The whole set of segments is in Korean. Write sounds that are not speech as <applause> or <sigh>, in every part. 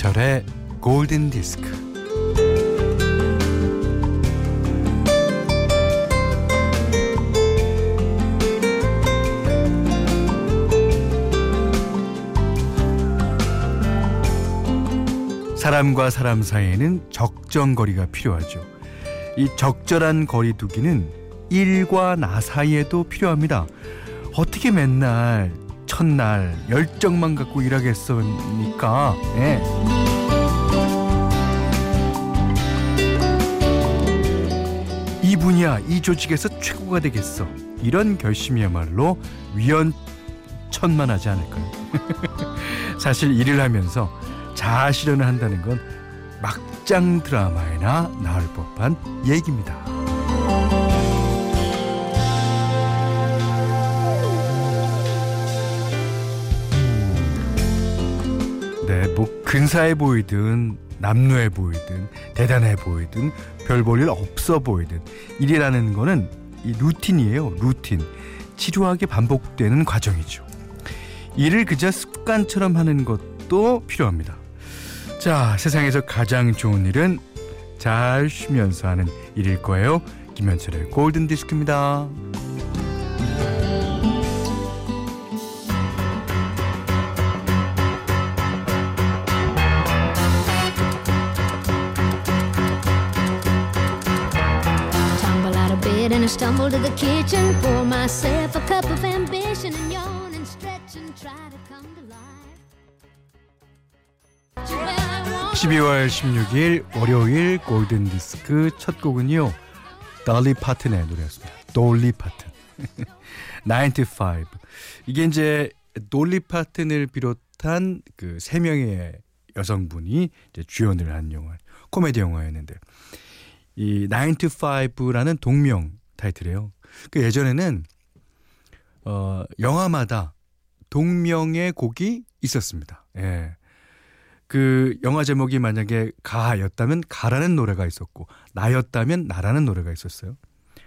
김현철의 골든 디스크. 사람과 사람 사이에는 적정거리가 필요하죠. 이 적절한 거리두기는 일과 나 사이에도 필요합니다. 어떻게 맨날 첫날 열정만 갖고 일하겠습니까? 예. 이 분야, 이 조직에서 최고가 되겠어. 이런 결심이야말로 위헌천만하지 않을까요? <laughs> 사실 일을 하면서 자아 실현을 한다는 건 막장 드라마에나 나올 법한 얘기입니다. 근사해 보이든 남루해 보이든 대단해 보이든 별 볼 일 없어 보이든 일이라는 거는 이 루틴이에요. 루틴. 지루하게 반복되는 과정이죠. 일을 그저 습관처럼 하는 것도 필요합니다. 자, 세상에서 가장 좋은 일은 잘 쉬면서 하는 일일 거예요. 김현철의 골든 디스크입니다. Stumble to the kitchen. Pour myself a cup of ambition and yawn and stretch and try to come to life. Well, I want 12월 16일 월요일 골든 디스크 첫 곡은요. dolly 파튼의 노래였습니다. 돌리 파튼. 9 to 5. 이게 이제 돌리 파튼을 비롯한 그 세 명의 여성분이 이제 주연을 한 영화, 코미디 영화였는데 이 9 to 5라는 동명 타이틀이에요. 그 예전에는 어 영화마다 동명의 곡이 있었습니다. 예. 그 영화 제목이 만약에 가였다면 가라는 노래가 있었고 나였다면 나라는 노래가 있었어요.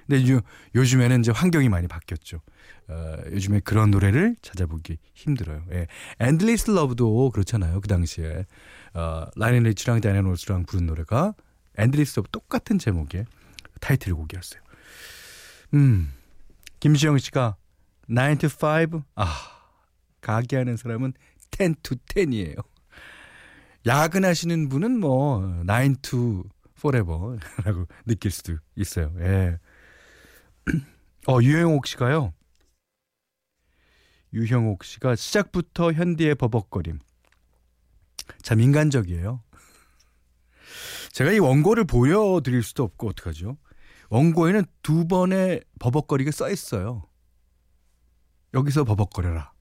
근데 요, 요즘에는 이제 환경이 많이 바뀌었죠. 어, 요즘에 그런 노래를 찾아보기 힘들어요. 예. Endless Love도 그렇잖아요. 그 당시에 어, 라이언 리치랑 다이앤 올스랑 부른 노래가 Endless Love 똑같은 제목의 타이틀곡이었어요. 음, 김시영 씨가 9 to 5, 아, 가게 하는 사람은 10 to 10이에요. 야근하시는 분은 뭐, 9 to forever라고 느낄 수도 있어요. 예. <clears throat> 어, 유형옥 씨가요. 유형옥 씨가 시작부터 현디의 버벅거림. 참 인간적이에요. 제가 이 원고를 보여드릴 수도 없고 어떡하죠? 원고에는 두 번의 버벅거리가 써 있어요. 여기서 버벅거려라.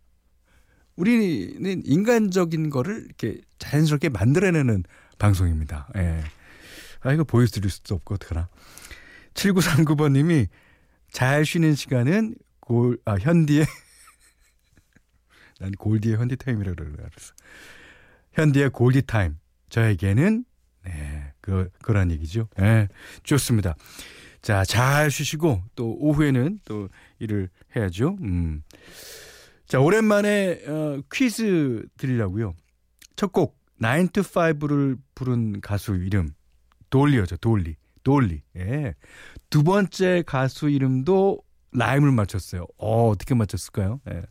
우리는 인간적인 거를 이렇게 자연스럽게 만들어내는 방송입니다. 예. 아, 이거 보여드릴 수도 없고 어떡하나. 7939번님이 잘 쉬는 시간은 골, 아, 현디의 <laughs> 난 골디의 현디 타임이라고 그랬어. 현디의 골디 타임. 저에게는 네, 그, 그런 얘기죠. 네, 좋습니다. 자, 잘 쉬시고 또 오후에는 또 일을 해야죠. 음. 자, 오랜만에 어, 퀴즈 드리려고요. 첫 곡, 9 to 5를 부른 가수 이름, 돌리어죠, 돌리. 돌리. 예. 두 번째 가수 이름도 라임을 맞췄어요. 어, 어떻게 맞췄을까요? 예.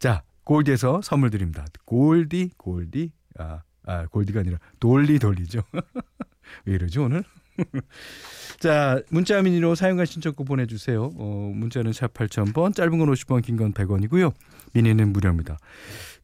자, 골디에서 선물 드립니다. 골디, 골디. 아, 아, 골디가 아니라 돌리, 돌리죠. <laughs> 왜 이러죠, 오늘? <laughs> 자, 문자 미니로 사연과 신청곡 보내주세요. 어, 문자는 샵 8000번, 짧은 건 50원, 긴 건 100원이고요. 미니는 무료입니다.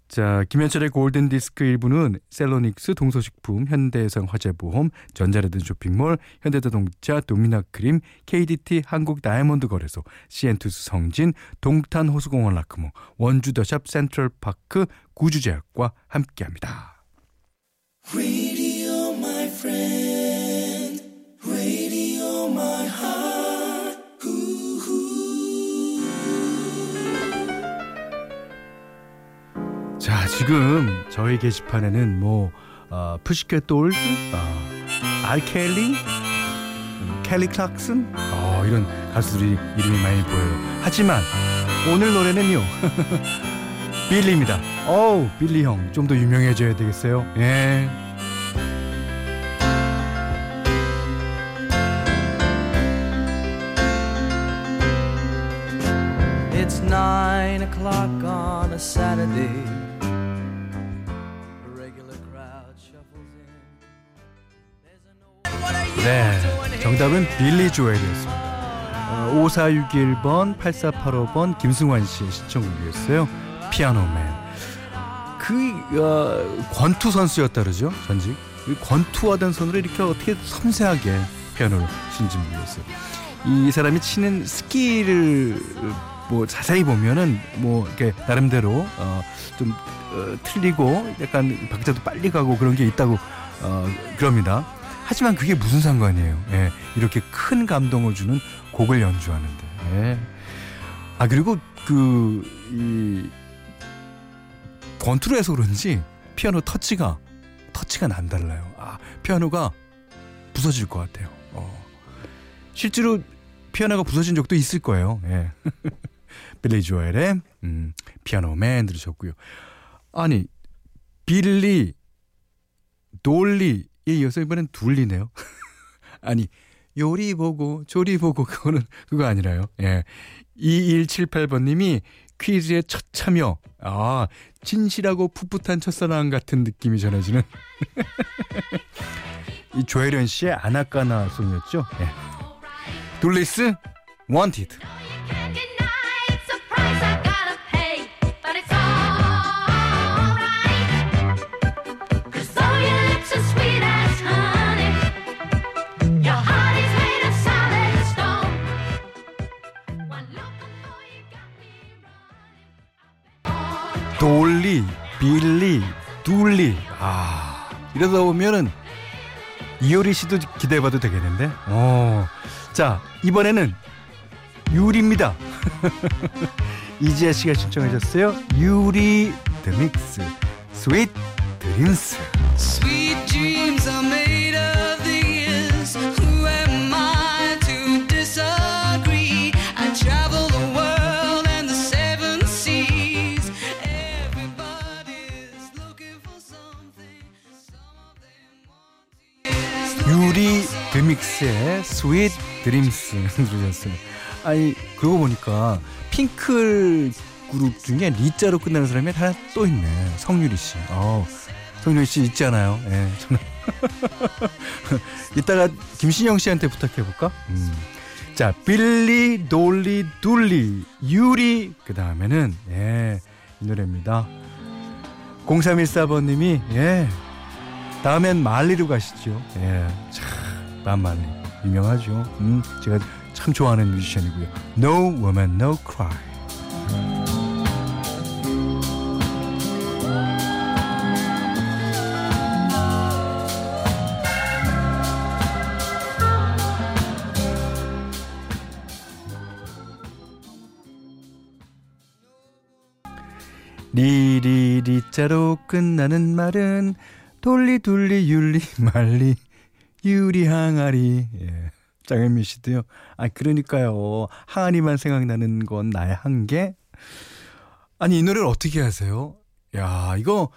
자, 김현철의 골든 디스크 1부는 셀로닉스, 동서식품, 현대해상 화재보험, 전자랜드 쇼핑몰, 현대자동차, 도미나 크림, KDT, 한국 다이아몬드 거래소, 시엔투스 성진, 동탄 호수공원 라크모, 원주 더샵 센트럴 파크, 구주제약과 함께합니다. Radio, 자, 지금 저희 게시판에는 뭐 어, 푸시켓 돌스, 어, 알켈리, 켈리 클락슨 어, 이런 가수들이 이름이 많이 보여요. 하지만 오늘 노래는요. <laughs> 빌리입니다. 어우, 빌리 형. 좀 더 유명해져야 되겠어요. 예. 9 o'clock on a Saturday. 정답은 빌리 조엘이었습니다. 어, 5461번, 8485번 김승환 씨의 신청곡이었어요. Piano Man. 그 어, 권투 선수였다 그러죠, 전직. 이 권투하던 손으로 이렇게 어떻게 섬세하게 피아노를 친지 모르겠어요. 이 사람이 치는 skill을 뭐 자세히 보면은 뭐 이렇게 나름대로 어, 좀 어, 틀리고 약간 박자도 빨리 가고 그런 게 있다고 어, 그럽니다. 하지만 그게 무슨 상관이에요. 예, 이렇게 큰 감동을 주는 곡을 연주하는데. 예. 아 그리고 그이 권투로 해서 그런지 피아노 터치가 터치가 남달라요. 아 피아노가 부서질 것 같아요. 어. 실제로 피아노가 부서진 적도 있을 거예요. 예. <laughs> 빌리 조엘의 음, 피아노맨 들으셨고요. 아니 빌리 돌리 에 이어서 이번엔 둘리네요. <laughs> 아니 요리 보고 조리 보고 그거는 그거 아니라요. 예. 2178번 님이 퀴즈에 첫 참여. 아 진실하고 풋풋한 첫사랑 같은 느낌이 전해지는 <laughs> 이 조혜련 씨의 아나까나 송이었죠. 예. 둘리스 Wanted. 돌리, 빌리, 둘리. 아, 이러다 보면은 이효리 씨도 기대해봐도 되겠는데? 어. 자, 이번에는 유리입니다. <laughs> 이지아 씨가 신청하셨어요. 유리드믹스, Sweet Dreams. 드믹스의 Sweet Dreams 들으셨어요. 아니 그러고 보니까 핑클 그룹 중에 리자로 끝나는 사람이 하나 또 있네. 성유리 씨. 어, 성유리 씨 있지 않아요? 예, 저는 <laughs> 이따가 김신영 씨한테 부탁해 볼까? 음. 자, 빌리, 돌리, 둘리, 유리 그 다음에는 예, 이 노래입니다. 0314번님이 예, 다음엔 말리로 가시죠. 예, 참, 만말리 유명하죠. 음, 제가 참 좋아하는 뮤지션이고요. No Woman, No Cry. 리리리자로 끝나는 말은 돌리 둘리 율리 말리 유리 항아리 예. 장현미 씨도요. 아 그러니까요. 항아리만 생각나는 건 나의 한계. 아니 이 노래를 어떻게 하세요? 야 이거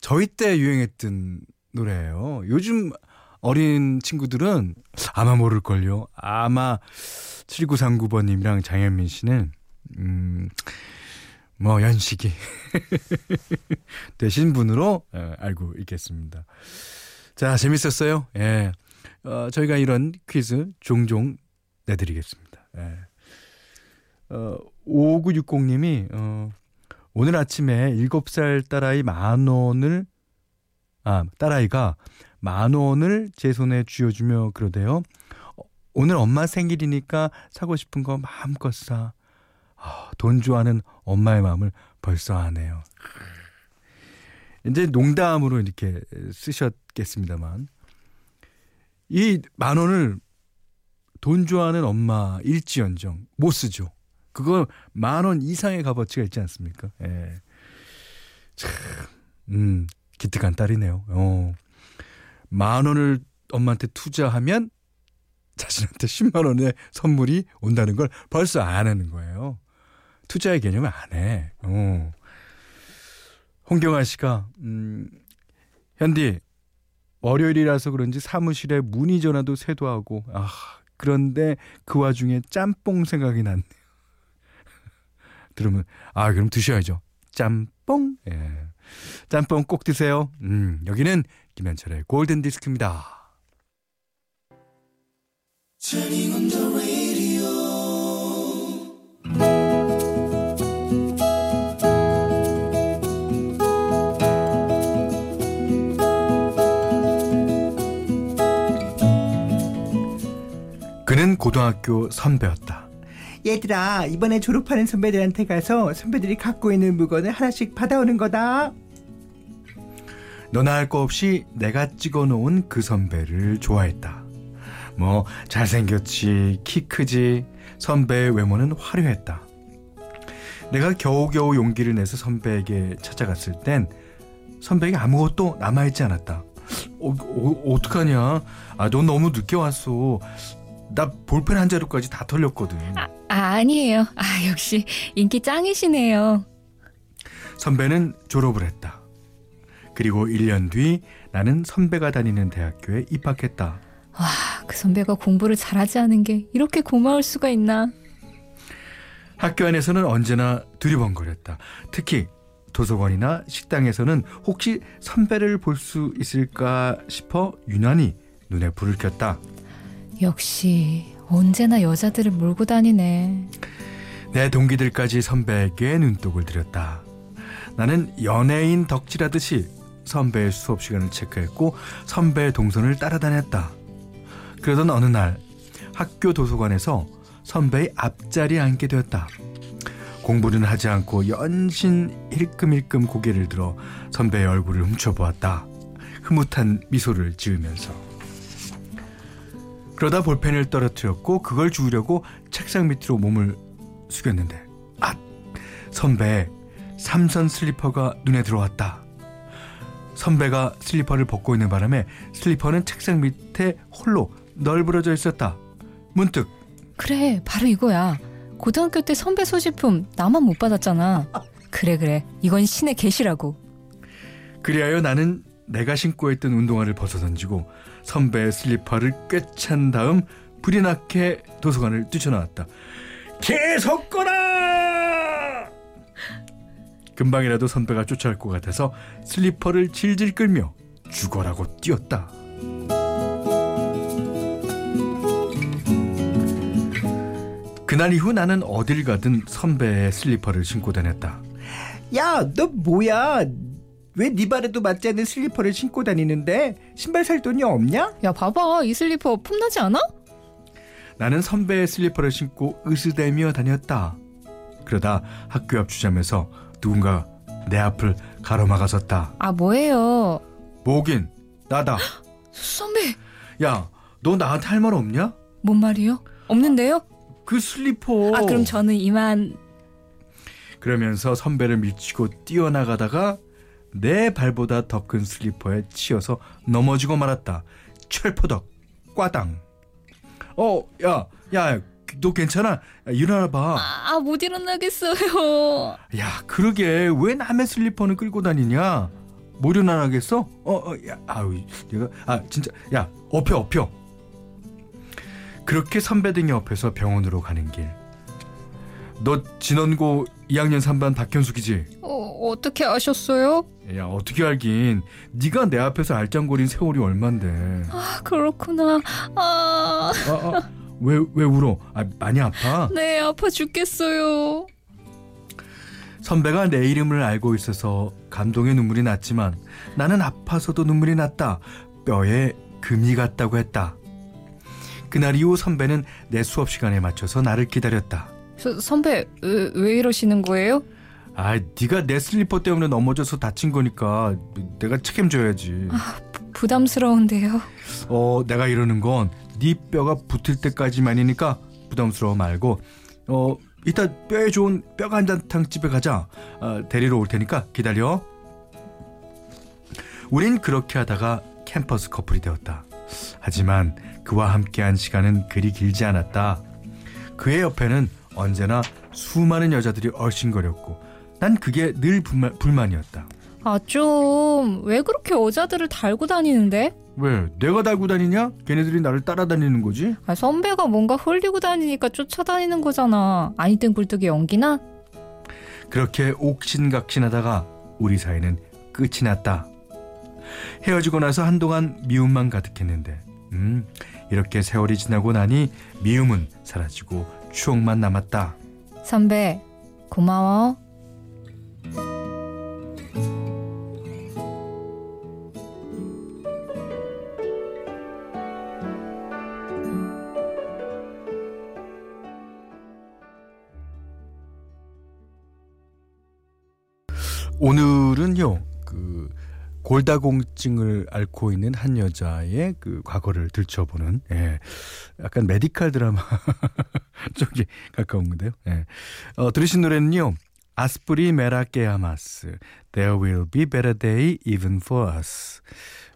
저희 때 유행했던 노래예요. 요즘 어린 친구들은 아마 모를걸요. 아마 7939번님이랑 장현민 씨는 음, 뭐 연식이 <laughs> 되신 분으로 예, 알고 있겠습니다. 자 재밌었어요. 예. 어, 저희가 이런 퀴즈 종종 내드리겠습니다. 예. 어, 5960님이 어, 오늘 아침에 7살 딸아이 만 원을 아 딸아이가 만 원을 제 손에 쥐어주며 그러대요. 어, 오늘 엄마 생일이니까 사고 싶은 거 마음껏 사. 아, 돈 좋아하는 엄마의 마음을 벌써 아네요. 이제 농담으로 이렇게 쓰셨겠습니다만 이 만 원을 돈 좋아하는 엄마 일지연정 못 쓰죠. 그거 만 원 이상의 값어치가 있지 않습니까? 예. 참, 음, 기특한 딸이네요. 어. 만 원을 엄마한테 투자하면 자신한테 10만 원의 선물이 온다는 걸 벌써 아는 거예요. 투자의 개념을 안 해. 어. 홍경아 씨가 음, 현디 월요일이라서 그런지 사무실에 문의 전화도 쇄도하고 아 그런데 그 와중에 짬뽕 생각이 났네요. <laughs> 들으면 아 그럼 드셔야죠. 짬뽕. 예. 짬뽕 꼭 드세요. 음, 여기는 김현철의 골든 디스크입니다. 고등학교 선배였다. 얘들아 이번에 졸업하는 선배들한테 가서 선배들이 갖고 있는 물건을 하나씩 받아오는 거다 너나 할 거 없이 내가 찍어놓은 그 선배를 좋아했다. 뭐 잘생겼지, 키 크지, 선배의 외모는 화려했다. 내가 겨우겨우 용기를 내서 선배에게 찾아갔을 땐 선배에게 아무것도 남아있지 않았다. 어, 어, 어떡하냐? 아, 넌 너무 늦게 왔어. 나 볼펜 한 자루까지 다 털렸거든. 아, 아니에요. 아, 역시 인기 짱이시네요. 선배는 졸업을 했다. 그리고 1년 뒤 나는 선배가 다니는 대학교에 입학했다. 와, 그 선배가 공부를 잘하지 않은 게 이렇게 고마울 수가 있나? 학교 안에서는 언제나 두리번거렸다. 특히 도서관이나 식당에서는 혹시 선배를 볼 수 있을까 싶어 유난히 눈에 불을 켰다. 역시 언제나 여자들을 몰고 다니네. 내 동기들까지 선배에게 눈독을 들였다. 나는 연예인 덕질하듯이 선배의 수업 시간을 체크했고 선배의 동선을 따라다녔다. 그러던 어느 날 학교 도서관에서 선배의 앞자리에 앉게 되었다. 공부는 하지 않고 연신 힐끔힐끔 고개를 들어 선배의 얼굴을 훔쳐보았다. 흐뭇한 미소를 지으면서. 그러다 볼펜을 떨어뜨렸고 그걸 주우려고 책상 밑으로 몸을 숙였는데 아! 선배의 삼선 슬리퍼가 눈에 들어왔다. 선배가 슬리퍼를 벗고 있는 바람에 슬리퍼는 책상 밑에 홀로 널브러져 있었다. 문득 그래, 바로 이거야. 고등학교 때 선배 소지품 나만 못 받았잖아. 그래, 그래. 이건 신의 계시라고. 그리하여 나는 내가 신고 있던 운동화를 벗어 던지고 선배의 슬리퍼를 꿰찬 다음 불이 나게 도서관을 뛰쳐나왔다. 계속 꺼라! 금방이라도 선배가 쫓아올 것 같아서 슬리퍼를 질질 끌며 죽어라고 뛰었다. 그날 이후 나는 어딜 가든 선배의 슬리퍼를 신고 다녔다. 야 너 뭐야 왜 네 발에도 맞지 않는 슬리퍼를 신고 다니는데 신발 살 돈이 없냐? 야, 봐봐. 이 슬리퍼 폼나지 않아? 나는 선배의 슬리퍼를 신고 으스대며 다녔다. 그러다 학교 앞 주점에서 누군가 내 앞을 가로막아섰다. 아, 뭐예요? 뭐긴 나다. <gasps> 선배, 야, 너 나한테 할 말 없냐? 뭔 말이요? 없는데요? 그 슬리퍼. 아, 그럼 저는 이만 그러면서 선배를 밀치고 뛰어나가다가 내 발보다 더 큰 슬리퍼에 치여서 넘어지고 말았다. 철포덕 꽈당. 어, 야, 야, 너 괜찮아? 야, 일어나봐. 아, 못 일어나겠어요. 야, 그러게 왜 남의 슬리퍼는 끌고 다니냐? 못 일어나겠어? 어, 어, 야, 아우, 내가 아 진짜, 야, 업혀, 업혀. 그렇게 선배 등이 옆에서 병원으로 가는 길. 너 진원고 2학년 3반 박현숙이지? 어, 어떻게 아셨어요? 야, 어떻게 알긴? 네가 내 앞에서 알짱거린 세월이 얼만데? 아, 그렇구나. 아, 아, 아, 왜, 왜 울어? 아, 많이 아파? 네, 아파 죽겠어요. 선배가 내 이름을 알고 있어서 감동의 눈물이 났지만 나는 아파서도 눈물이 났다. 뼈에 금이 갔다고 했다. 그날 이후 선배는 내 수업 시간에 맞춰서 나를 기다렸다. 서, 선배, 왜, 왜 이러시는 거예요? 아, 네가 내 슬리퍼 때문에 넘어져서 다친 거니까 내가 책임져야지. 부담스러운데요. 어, 내가 이러는 건 네 뼈가 붙을 때까지만이니까 부담스러워 말고 어, 이따 뼈에 좋은 뼈간장탕 집에 가자. 어, 데리러 올 테니까 기다려. 우린 그렇게 하다가 캠퍼스 커플이 되었다. 하지만 그와 함께한 시간은 그리 길지 않았다. 그의 옆에는 언제나 수많은 여자들이 얼씬거렸고 난 그게 늘 불만, 불만이었다. 아, 좀, 왜 그렇게 여자들을 달고 다니는데? 왜 내가 달고 다니냐? 걔네들이 나를 따라다니는 거지? 아, 선배가 뭔가 흘리고 다니니까 쫓아다니는 거잖아. 아니 땐 굴뚝에 연기나? 그렇게 옥신각신하다가 우리 사이는 끝이 났다. 헤어지고 나서 한동안 미움만 가득했는데, 음, 이렇게 세월이 지나고 나니 미움은 사라지고 추억만 남았다. 선배, 고마워. 오늘은요, 그 골다공증을 앓고 있는 한 여자의 그 과거를 들춰보는 예, 약간 메디칼 드라마 <laughs> 쪽에 가까운 건데요. 예. 어, 들으신 노래는요. 아스프리 메라케아마스 There will be better day even for us.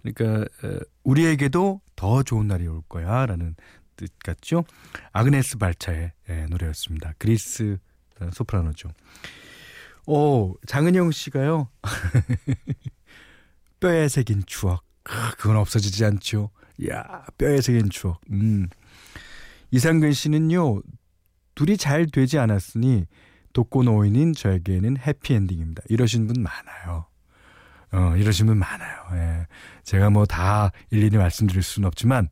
그러니까 어, 우리에게도 더 좋은 날이 올 거야 라는 뜻 같죠. 아그네스 발차의 예, 노래였습니다. 그리스 어, 소프라노죠. 오, 장은영 씨가요. <laughs> 뼈에 새긴 추억. 아, 그건 없어지지 않죠. 야, 뼈에 새긴 추억. 음. 이상근 씨는요. 둘이 잘 되지 않았으니 독고노인인 저에게는 해피엔딩입니다. 이러신 분 많아요. 어, 이러신 분 많아요. 예. 제가 뭐 다 일일이 말씀드릴 수는 없지만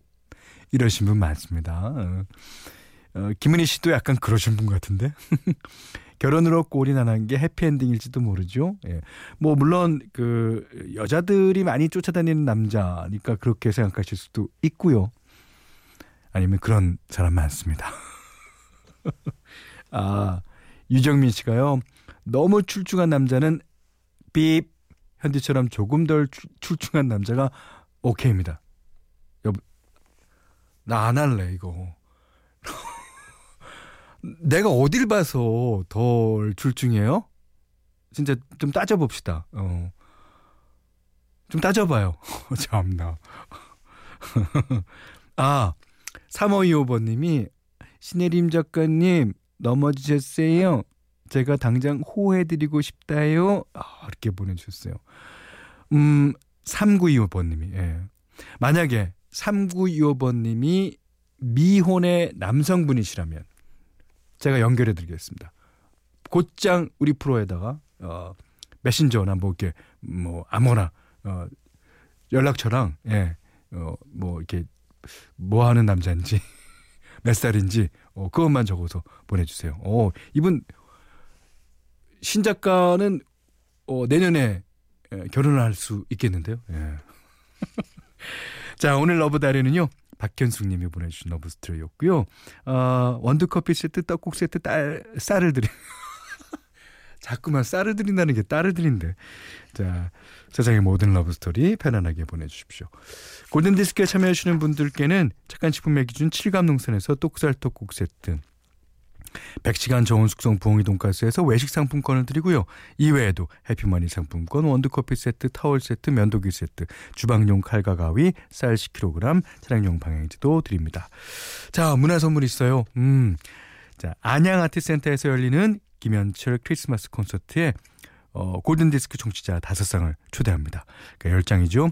이러신 분 많습니다. 어, 어, 김은희 씨도 약간 그러신 분 같은데. <laughs> 결혼으로 꼴이 나는 게 해피엔딩일지도 모르죠. 예. 뭐 물론 그 여자들이 많이 쫓아다니는 남자니까 그렇게 생각하실 수도 있고요. 아니면 그런 사람 많습니다. <laughs> 아 유정민 씨가요. 너무 출중한 남자는 삐 현디처럼 조금 덜 출- 출중한 남자가 오케이입니다. 여보 나 안 할래 이거. <laughs> 내가 어딜 봐서 덜 출중해요? 진짜 좀 따져봅시다. 어. 좀 따져봐요. <laughs> 참나. <laughs> 아, 3525번님이 신혜림 작가님 넘어지셨어요. 제가 당장 호해드리고 싶다요. 아, 이렇게 보내주셨어요. 음, 3925번님이. 예. 만약에 3925번님이 미혼의 남성분이시라면 제가 연결해 드리겠습니다. 곧장 우리 프로에다가 어 메신저나 뭐 이렇게 뭐 아무거나 어 연락처랑 예. 어 뭐 이렇게 뭐 하는 남자인지 <laughs> 몇 살인지 어 그것만 적어서 보내 주세요. 어 이분 신 작가는 어 내년에 예, 결혼을 할수 있겠는데요. 예. <laughs> 자, 오늘 love diary는요. 박현숙 님이 보내주신 love story였고요. 어, 원두커피 세트, 떡국 세트, 딸, 쌀을 드리 <laughs> 자꾸만 쌀을 드린다는 게 딸을 드린데. 자, 세상의 모든 love story 편안하게 보내주십시오. 골든디스크에 참여해주시는 분들께는 착한 식품의 기준 칠갑농산에서 똑살 떡국 세트, 100시간 저온 숙성 부엉이 돈가스에서 외식 상품권을 드리고요. 이외에도 해피머니 상품권, 원두커피 세트, 타월 세트, 면도기 세트, 주방용 칼과 가위, 쌀 10kg, 차량용 방향지도 드립니다. 자, 문화 선물 있어요. 음. 자, 안양 아트센터에서 열리는 김현철 크리스마스 콘서트에 어, 골든디스크 청취자 5상을 초대합니다. 그러니까 10장이죠.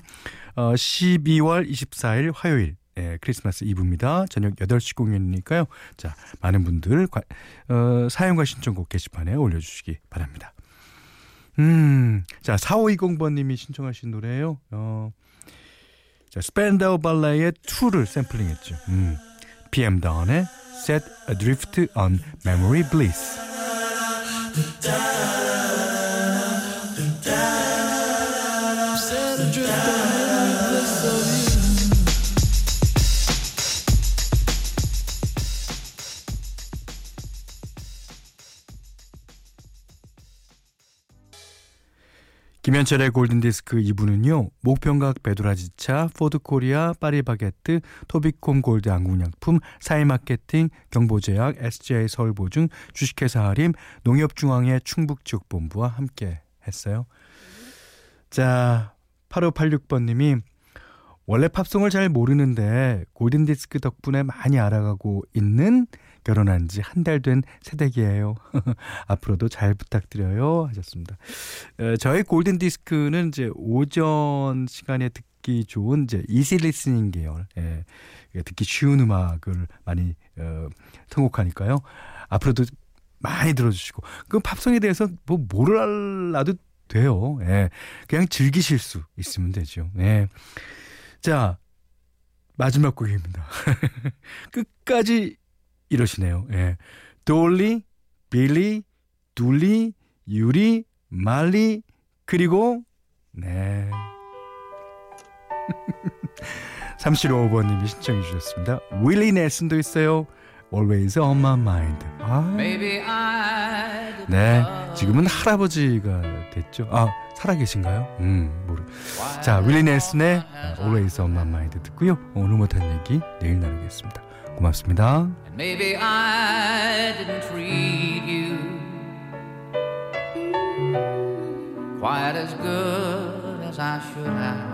어, 12월 24일 화요일 예, 크리스마스 이브입니다. 저녁 8시 공연이니까요. 자, 많은 분들 과, 어, 사연과 신청곡 게시판에 올려주시기 바랍니다. 음, 자, 4520번님이 신청하신 노래예요. 어, 자, 스펜다우 발레의 2를 샘플링했죠. 음, PM 다운의 Set Adrift on Memory Bliss. Die. 김현철의 골든디스크 2부는요. 목편강 배도라지차, 포드코리아, 파리바게뜨, 토비콤 골드 안국약품, 사이마케팅, 경보제약, SJ 서울보증, 주식회사 하림, 농협중앙회 충북지역본부와 함께 했어요. 자, 8586번님이 원래 팝송을 잘 모르는데 골든디스크 덕분에 많이 알아가고 있는 결혼한 지 한 달 된 새댁이에요. <laughs> 앞으로도 잘 부탁드려요. 하셨습니다. 어, 저희 골든 디스크는 이제 오전 시간에 듣기 좋은 이제 easy listening 계열, 예, 듣기 쉬운 음악을 많이 어, 선곡하니까요. 앞으로도 많이 들어주시고 그 팝송에 대해서 뭐 몰라도 돼요. 예. 그냥 즐기실 수 있으면 되죠. 예. 자, 마지막 곡입니다. <laughs> 끝까지 이러시네요. 예. 돌리, 빌리, 둘리, 유리, 말리, 그리고, 네. <laughs> 3755번님이 신청해 주셨습니다. 윌리 넬슨도 있어요. Always on my mind. 아, Maybe I didn't 네. 지금은 할아버지가 됐죠. 아, 살아계신가요? 음, 모르. 자, 윌리 넬슨의 Always on my mind 듣고요. 오늘 못한 얘기 내일 나누겠습니다. 고맙습니다. And maybe I didn't treat you quite as good as I should have.